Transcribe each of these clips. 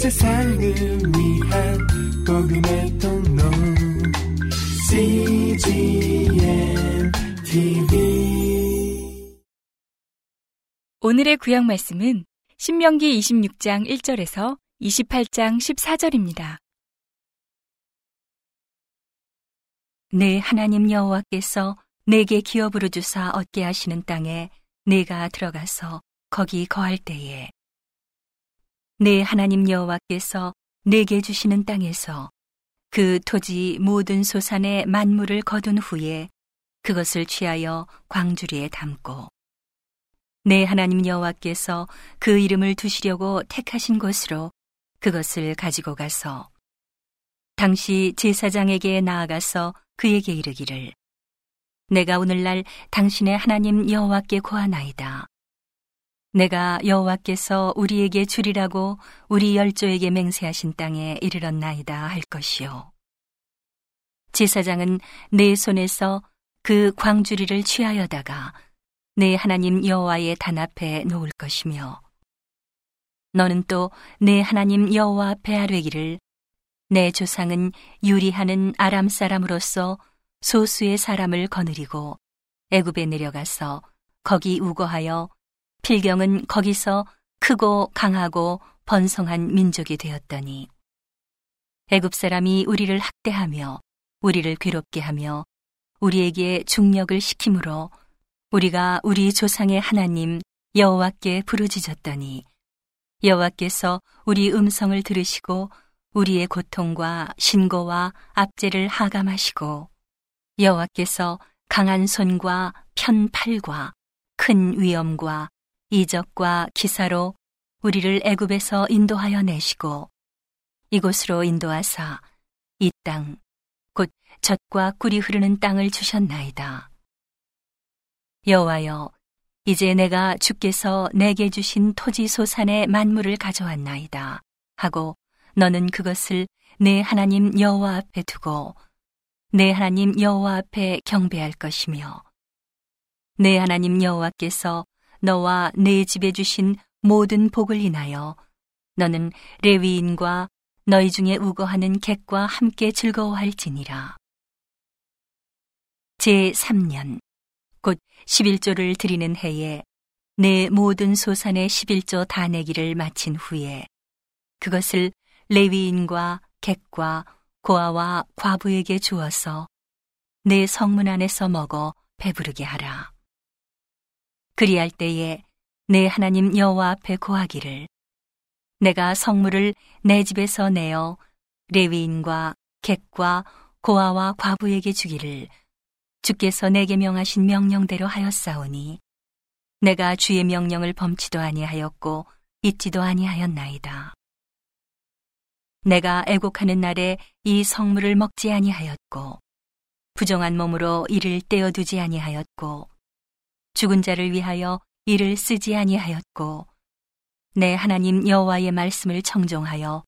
세상을 위한 복음의 통로 CGM TV 오늘의 구약 말씀은 신명기 26장 1절에서 28장 14절입니다. 내 하나님 여호와께서 내게 기업으로 주사 얻게 하시는 땅에 내가 들어가서 거기 거할 때에 내 하나님 여호와께서 내게 주시는 땅에서 그 토지 모든 소산의 만물을 거둔 후에 그것을 취하여 광주리에 담고 내 하나님 여호와께서 그 이름을 두시려고 택하신 곳으로 그것을 가지고 가서 당시 제사장에게 나아가서 그에게 이르기를 내가 오늘날 당신의 하나님 여호와께 고하나이다. 내가 여호와께서 우리에게 주리라고 우리 열조에게 맹세하신 땅에 이르렀나이다 할 것이요. 제사장은 내 손에서 그 광주리를 취하여다가 내 하나님 여호와의 단 앞에 놓을 것이며 너는 또 내 하나님 여호와 앞에 아뢰기를 내 조상은 유리하는 아람 사람으로서 소수의 사람을 거느리고 애굽에 내려가서 거기 우거하여 필경은 거기서 크고 강하고 번성한 민족이 되었더니 애굽 사람이 우리를 학대하며 우리를 괴롭게 하며 우리에게 중력을 시키므로 우리가 우리 조상의 하나님 여호와께 부르짖었더니 여호와께서 우리 음성을 들으시고 우리의 고통과 신고와 압제를 하감하시고 여호와께서 강한 손과 편 팔과 큰 위엄과 이적과 기사로 우리를 애굽에서 인도하여 내시고 이곳으로 인도하사 이 땅 곧 젖과 꿀이 흐르는 땅을 주셨나이다. 여호와여 이제 내가 주께서 내게 주신 토지 소산의 만물을 가져왔나이다 하고 너는 그것을 내 하나님 여호와 앞에 두고 내 하나님 여호와 앞에 경배할 것이며 내 하나님 여호와께서 너와 내 집에 주신 모든 복을 인하여 너는 레위인과 너희 중에 우거하는 객과 함께 즐거워할지니라. 제 3년 곧 11조를 드리는 해에 내 모든 소산의 11조 다 내기를 마친 후에 그것을 레위인과 객과 고아와 과부에게 주어서 내 성문 안에서 먹어 배부르게 하라. 그리할 때에 내 하나님 여호와 앞에 고하기를 내가 성물을 내 집에서 내어 레위인과 객과 고아와 과부에게 주기를 주께서 내게 명하신 명령대로 하였사오니 내가 주의 명령을 범치도 아니하였고 잊지도 아니하였나이다. 내가 애곡하는 날에 이 성물을 먹지 아니하였고 부정한 몸으로 이를 떼어두지 아니하였고 죽은 자를 위하여 이를 쓰지 아니하였고 내 하나님 여호와의 말씀을 청종하여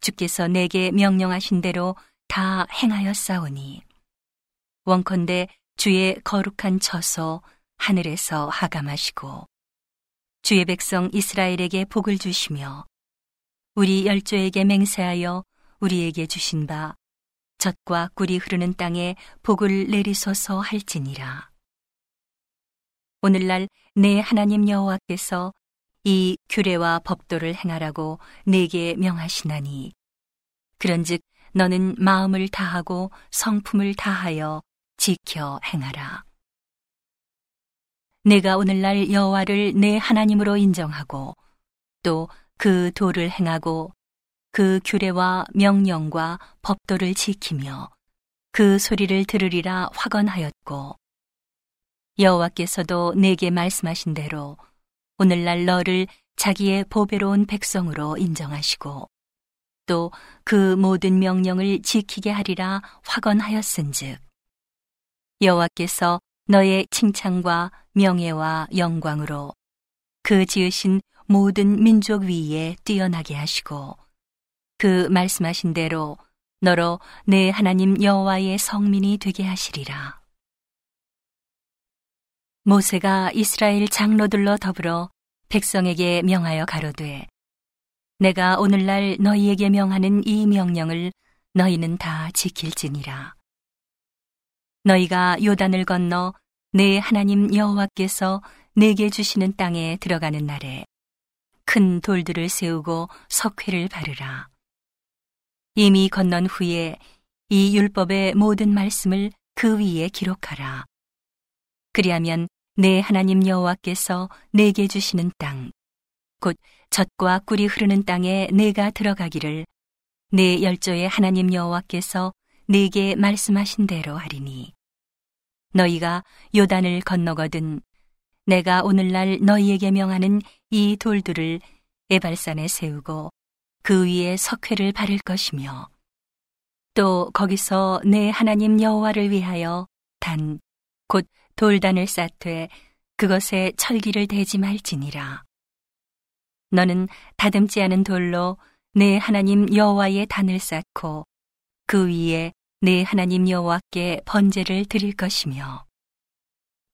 주께서 내게 명령하신 대로 다 행하였사오니 원컨대 주의 거룩한 처소 하늘에서 하감하시고 주의 백성 이스라엘에게 복을 주시며 우리 열조에게 맹세하여 우리에게 주신 바 젖과 꿀이 흐르는 땅에 복을 내리소서 할지니라. 오늘날 내 하나님 여호와께서 이 규례와 법도를 행하라고 내게 명하시나니 그런즉 너는 마음을 다하고 성품을 다하여 지켜 행하라. 내가 오늘날 여호와를 내 하나님으로 인정하고 또 그 도를 행하고 그 규례와 명령과 법도를 지키며 그 소리를 들으리라 확언하였고 여호와께서도 내게 말씀하신 대로 오늘날 너를 자기의 보배로운 백성으로 인정하시고 또 그 모든 명령을 지키게 하리라 확언하였은즉 여호와께서 너의 칭찬과 명예와 영광으로 그 지으신 모든 민족 위에 뛰어나게 하시고 그 말씀하신 대로 너로 내 하나님 여호와의 성민이 되게 하시리라. 모세가 이스라엘 장로들로 더불어 백성에게 명하여 가로되 내가 오늘날 너희에게 명하는 이 명령을 너희는 다 지킬지니라. 너희가 요단을 건너 내 하나님 여호와께서 내게 주시는 땅에 들어가는 날에 큰 돌들을 세우고 석회를 바르라. 이미 건넌 후에 이 율법의 모든 말씀을 그 위에 기록하라. 그리하면 내 하나님 여호와께서 내게 주시는 땅, 곧 젖과 꿀이 흐르는 땅에 내가 들어가기를 내 열조의 하나님 여호와께서 내게 말씀하신 대로 하리니. 너희가 요단을 건너거든 내가 오늘날 너희에게 명하는 이 돌들을 에발산에 세우고 그 위에 석회를 바를 것이며 또 거기서 내 하나님 여호와를 위하여 단 곧 돌단을 쌓되 그것에 철기를 대지 말지니라 너는 다듬지 않은 돌로 내 하나님 여호와의 단을 쌓고 그 위에 내 하나님 여호와께 번제를 드릴 것이며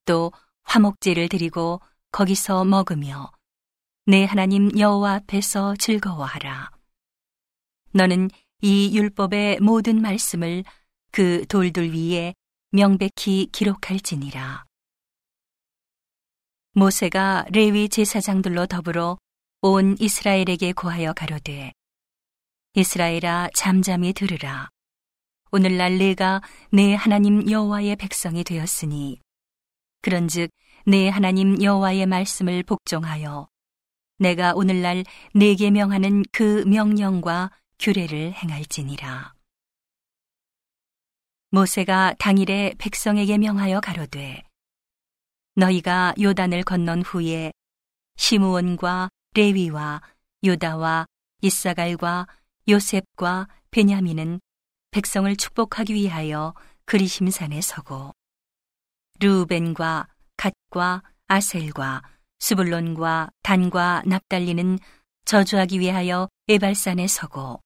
또 화목제를 드리고 거기서 먹으며 내 하나님 여호와 앞에서 즐거워하라. 너는 이 율법의 모든 말씀을 그 돌들 위에 명백히 기록할지니라. 모세가 레위 제사장들로 더불어 온 이스라엘에게 고하여 가로되 이스라엘아 잠잠히 들으라 오늘날 내가 내 하나님 여호와의 백성이 되었으니 그런즉 내 하나님 여호와의 말씀을 복종하여 내가 오늘날 내게 명하는 그 명령과 규례를 행할지니라 모세가 당일에 백성에게 명하여 가로되 너희가 요단을 건넌 후에 시므온과 레위와 요다와 이사갈과 요셉과 베냐민은 백성을 축복하기 위하여 그리심산에 서고 르우벤과 갓과 아셀과 수불론과 단과 납달리는 저주하기 위하여 에발산에 서고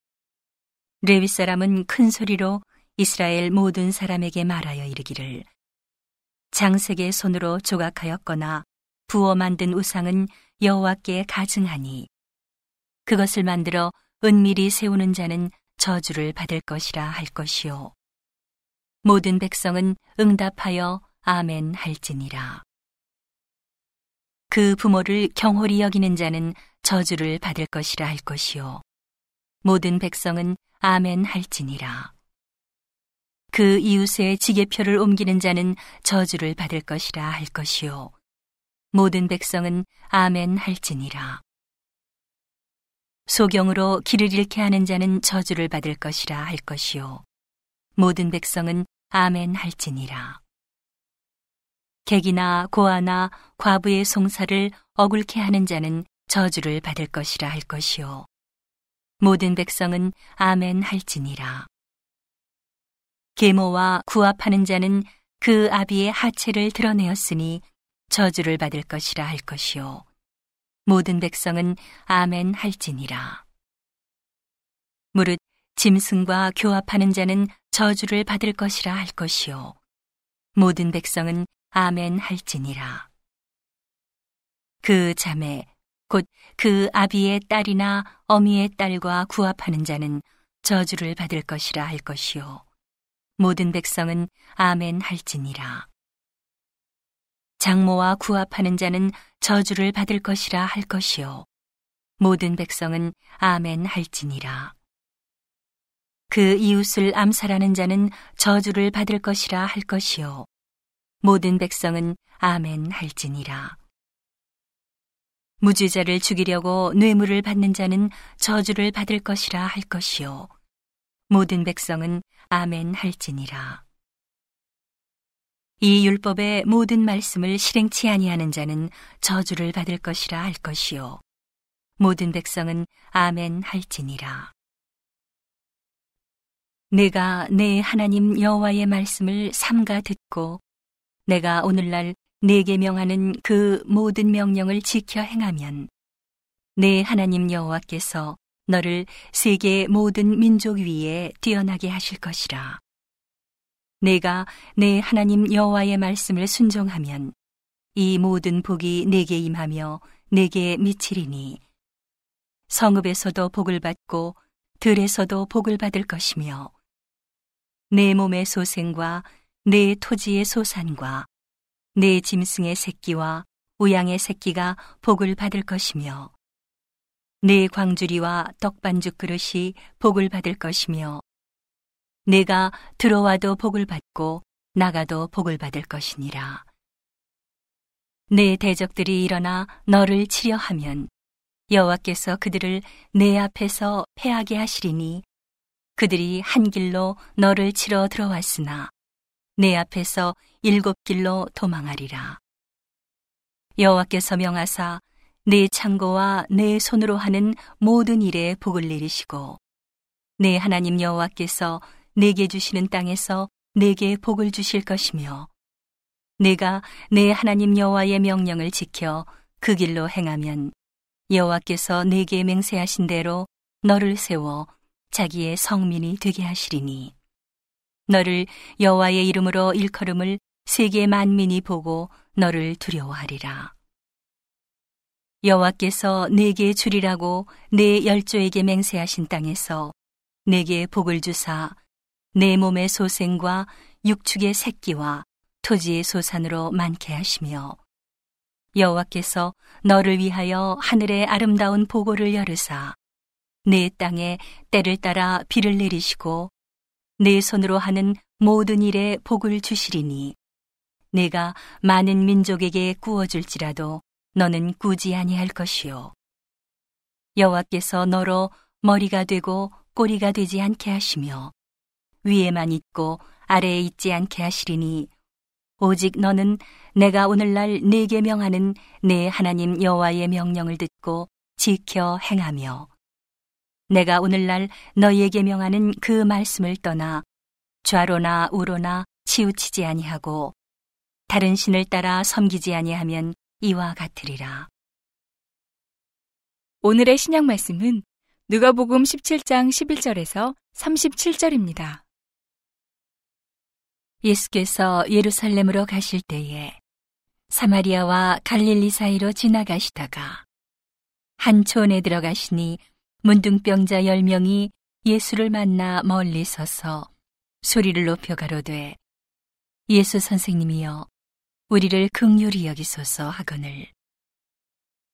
레위 사람은 큰 소리로 이스라엘 모든 사람에게 말하여 이르기를 장색의 손으로 조각하였거나 부어 만든 우상은 여호와께 가증하니 그것을 만들어 은밀히 세우는 자는 저주를 받을 것이라 할 것이요. 모든 백성은 응답하여 아멘 할지니라. 그 부모를 경홀히 여기는 자는 저주를 받을 것이라 할 것이요. 모든 백성은 아멘 할지니라 그 이웃의 지게표를 옮기는 자는 저주를 받을 것이라 할 것이요 모든 백성은 아멘 할지니라. 소경으로 길을 잃게 하는 자는 저주를 받을 것이라 할 것이요. 모든 백성은 아멘 할지니라. 객이나 고아나 과부의 송사를 억울케 하는 자는 저주를 받을 것이라 할 것이요. 모든 백성은 아멘 할지니라. 계모와 구압하는 자는 그 아비의 하체를 드러내었으니 저주를 받을 것이라 할 것이요. 모든 백성은 아멘 할지니라. 무릇 짐승과 교합하는 자는 저주를 받을 것이라 할 것이요. 모든 백성은 아멘 할지니라. 그 자매, 곧 그 아비의 딸이나 어미의 딸과 구합하는 자는 저주를 받을 것이라 할 것이요. 모든 백성은 아멘 할지니라. 장모와 구합하는 자는 저주를 받을 것이라 할 것이요. 모든 백성은 아멘 할지니라. 그 이웃을 암살하는 자는 저주를 받을 것이라 할 것이요. 모든 백성은 아멘 할지니라. 무죄자를 죽이려고 뇌물을 받는 자는 저주를 받을 것이라 할 것이요. 모든 백성은 아멘 할지니라. 이 율법의 모든 말씀을 실행치 아니하는 자는 저주를 받을 것이라 할 것이요 모든 백성은 아멘 할지니라 내가 내 하나님 여호와의 말씀을 삼가 듣고 내가 오늘날 내게 명하는 그 모든 명령을 지켜 행하면 내 하나님 여호와께서 너를 세계 모든 민족 위에 뛰어나게 하실 것이라. 내가 내 하나님 여호와의 말씀을 순종하면 이 모든 복이 내게 임하며 내게 미치리니 성읍에서도 복을 받고 들에서도 복을 받을 것이며 내 몸의 소생과 내 토지의 소산과 내 짐승의 새끼와 우양의 새끼가 복을 받을 것이며 내 광주리와 떡반죽 그릇이 복을 받을 것이며 내가 들어와도 복을 받고 나가도 복을 받을 것이니라. 내 대적들이 일어나 너를 치려 하면 여호와께서 그들을 내 앞에서 패하게 하시리니 그들이 한 길로 너를 치러 들어왔으나 내 앞에서 일곱 길로 도망하리라. 여호와께서 명하사 내 창고와 내 손으로 하는 모든 일에 복을 내리시고 내 하나님 여호와께서 내게 주시는 땅에서 내게 복을 주실 것이며 내가 내 하나님 여호와의 명령을 지켜 그 길로 행하면 여호와께서 내게 맹세하신 대로 너를 세워 자기의 성민이 되게 하시리니 너를 여호와의 이름으로 일컬음을 세계 만민이 보고 너를 두려워하리라 여호와께서 내게 주리라고 내 열조에게 맹세하신 땅에서 내게 복을 주사 내 몸의 소생과 육축의 새끼와 토지의 소산으로 많게 하시며 여호와께서 너를 위하여 하늘의 아름다운 보고를 열으사 내 땅에 때를 따라 비를 내리시고 내 손으로 하는 모든 일에 복을 주시리니 내가 많은 민족에게 구워줄지라도 너는 꾸지 아니할 것이요 여호와께서 너로 머리가 되고 꼬리가 되지 않게 하시며 위에만 있고 아래에 있지 않게 하시리니 오직 너는 내가 오늘날 네게 명하는 내 하나님 여호와의 명령을 듣고 지켜 행하며 내가 오늘날 너희에게 명하는 그 말씀을 떠나 좌로나 우로나 치우치지 아니하고 다른 신을 따라 섬기지 아니하면 이와 같으리라. 오늘의 신약 말씀은 누가복음 17장 11절에서 37절입니다. 예수께서 예루살렘으로 가실 때에 사마리아와 갈릴리 사이로 지나가시다가 한 촌에 들어가시니 문둥병자 열 명이 예수를 만나 멀리 서서 소리를 높여 가로되 예수 선생님이여 우리를 극률이 여기소서 하거늘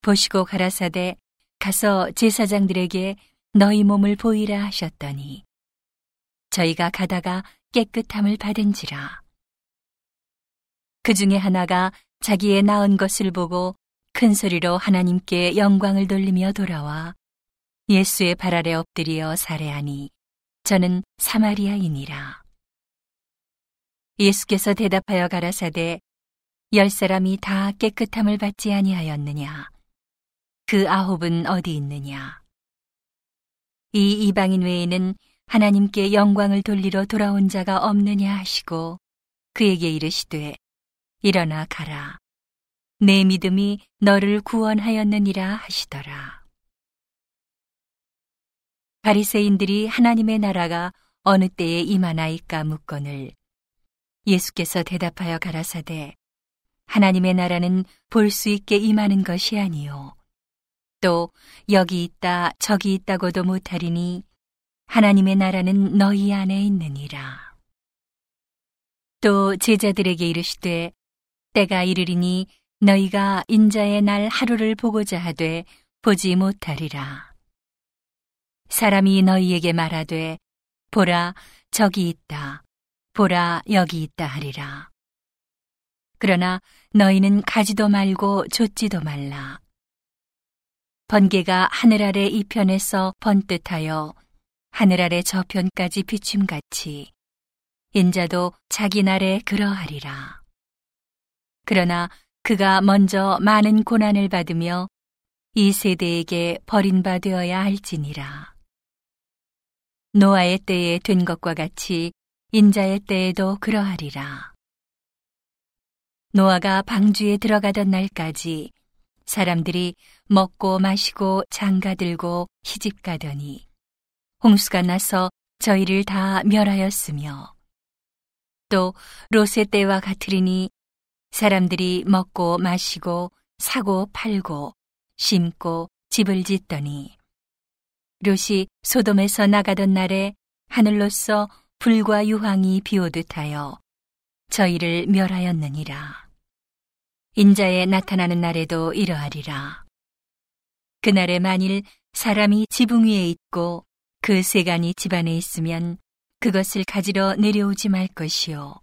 보시고 가라사대 가서 제사장들에게 너희 몸을 보이라 하셨더니 저희가 가다가 깨끗함을 받은지라. 그 중에 하나가 자기의 나은 것을 보고 큰 소리로 하나님께 영광을 돌리며 돌아와 예수의 발 아래 엎드리어 살해하니 저는 사마리아인이라. 예수께서 대답하여 가라사대 열 사람이 다 깨끗함을 받지 아니하였느냐? 그 아홉은 어디 있느냐? 이 이방인 외에는 하나님께 영광을 돌리러 돌아온 자가 없느냐 하시고 그에게 이르시되 일어나 가라 내 믿음이 너를 구원하였느니라 하시더라 바리새인들이 하나님의 나라가 어느 때에 임하나이까 묻거늘 예수께서 대답하여 가라사대 하나님의 나라는 볼 수 있게 임하는 것이 아니요 또 여기 있다 저기 있다고도 못하리니 하나님의 나라는 너희 안에 있느니라. 또 제자들에게 이르시되 때가 이르리니 너희가 인자의 날 하루를 보고자 하되 보지 못하리라. 사람이 너희에게 말하되 보라 저기 있다 보라 여기 있다 하리라. 그러나 너희는 가지도 말고 좇지도 말라. 번개가 하늘 아래 이편에서 번듯하여 하늘 아래 저편까지 비춤같이 인자도 자기 날에 그러하리라. 그러나 그가 먼저 많은 고난을 받으며 이 세대에게 버림바 되어야 할지니라. 노아의 때에 된 것과 같이 인자의 때에도 그러하리라. 노아가 방주에 들어가던 날까지 사람들이 먹고 마시고 장가 들고 시집 가더니 홍수가 나서 저희를 다 멸하였으며 또 로세 때와 같으리니 사람들이 먹고 마시고 사고 팔고 심고 집을 짓더니 롯이 소돔에서 나가던 날에 하늘로서 불과 유황이 비오듯 하여 저희를 멸하였느니라. 인자에 나타나는 날에도 이러하리라. 그날에 만일 사람이 지붕 위에 있고 그 세간이 집안에 있으면 그것을 가지러 내려오지 말 것이요.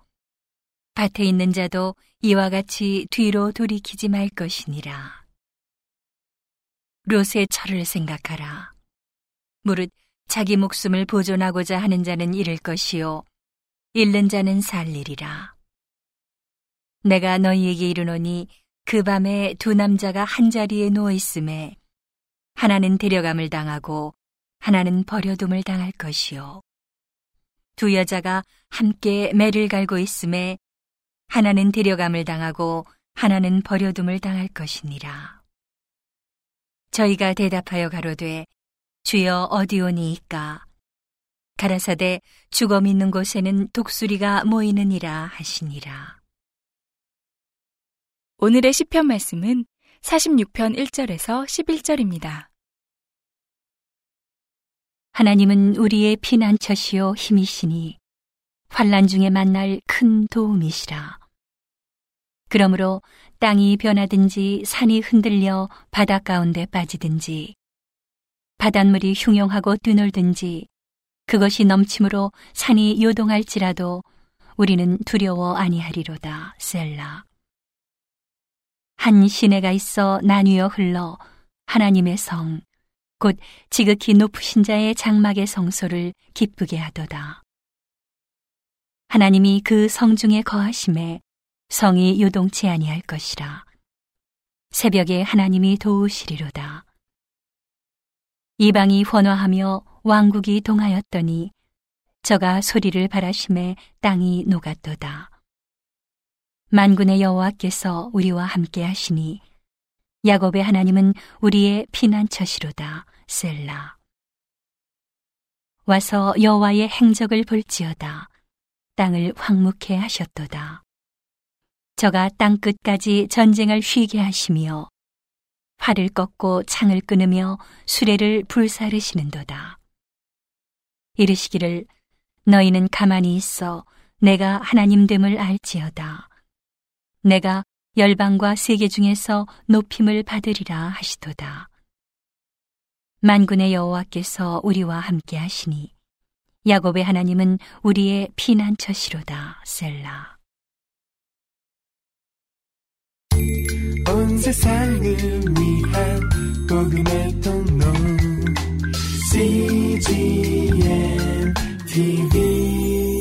밭에 있는 자도 이와 같이 뒤로 돌이키지 말 것이니라. 롯의 철을 생각하라. 무릇 자기 목숨을 보존하고자 하는 자는 잃을 것이요. 잃는 자는 살리리라. 내가 너희에게 이르노니 그 밤에 두 남자가 한 자리에 누워 있음에 하나는 데려감을 당하고 하나는 버려둠을 당할 것이요. 두 여자가 함께 매를 갈고 있음에 하나는 데려감을 당하고 하나는 버려둠을 당할 것이니라. 저희가 대답하여 가로되 주여 어디오니이까 가라사대 죽음 있는 곳에는 독수리가 모이느니라 하시니라. 오늘의 시편 말씀은 46편 1절에서 11절입니다. 하나님은 우리의 피난처시요 힘이시니 환란 중에 만날 큰 도움이시라. 그러므로 땅이 변하든지 산이 흔들려 바닷 가운데 빠지든지 바닷물이 흉용하고 뛰놀든지 그것이 넘침으로 산이 요동할지라도 우리는 두려워 아니하리로다 셀라. 한 시내가 있어 나뉘어 흘러 하나님의 성, 곧 지극히 높으신 자의 장막의 성소를 기쁘게 하도다. 하나님이 그 성 중에 거하심에 성이 요동치 아니할 것이라. 새벽에 하나님이 도우시리로다. 이방이 환호하며 왕국이 동하였더니 저가 소리를 바라심에 땅이 녹았도다. 만군의 여호와께서 우리와 함께 하시니 야곱의 하나님은 우리의 피난처시로다. 셀라. 와서 여호와의 행적을 볼지어다. 땅을 황묵해 하셨도다. 저가 땅 끝까지 전쟁을 휘게 하시며 활을 꺾고 창을 끊으며 수레를 불사르시는도다. 이르시기를 너희는 가만히 있어 내가 하나님 됨을 알지어다. 내가 열방과 세계 중에서 높임을 받으리라 하시도다. 만군의 여호와께서 우리와 함께 하시니 야곱의 하나님은 우리의 피난처시로다 셀라. 온 세상을 위한 복음의 통로 CGM TV